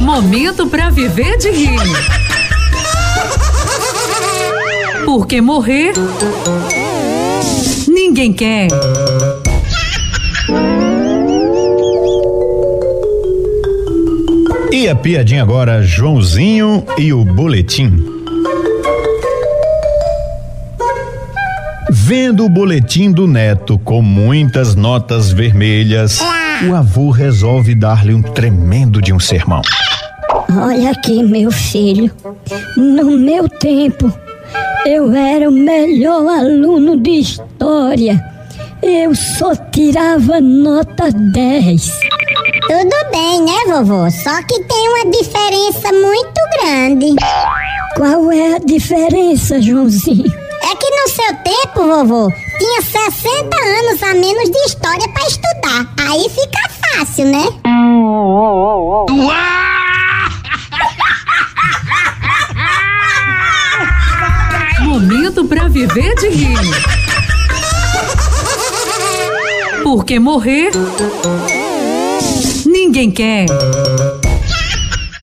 Momento pra viver de rir. Porque morrer ninguém quer. E a piadinha agora, Joãozinho e o boletim. Vendo o boletim do neto com muitas notas vermelhas, o avô resolve dar-lhe um tremendo de um sermão. Olha aqui, meu filho. No meu tempo, eu era o melhor aluno de história. Eu só tirava nota 10. Tudo bem, né, vovô? Só que tem uma diferença muito grande. Qual é a diferença, Joãozinho? No seu tempo, vovô, tinha 60 anos a menos de história pra estudar. Aí fica fácil, né? Momento pra viver de rir. Porque morrer ninguém quer.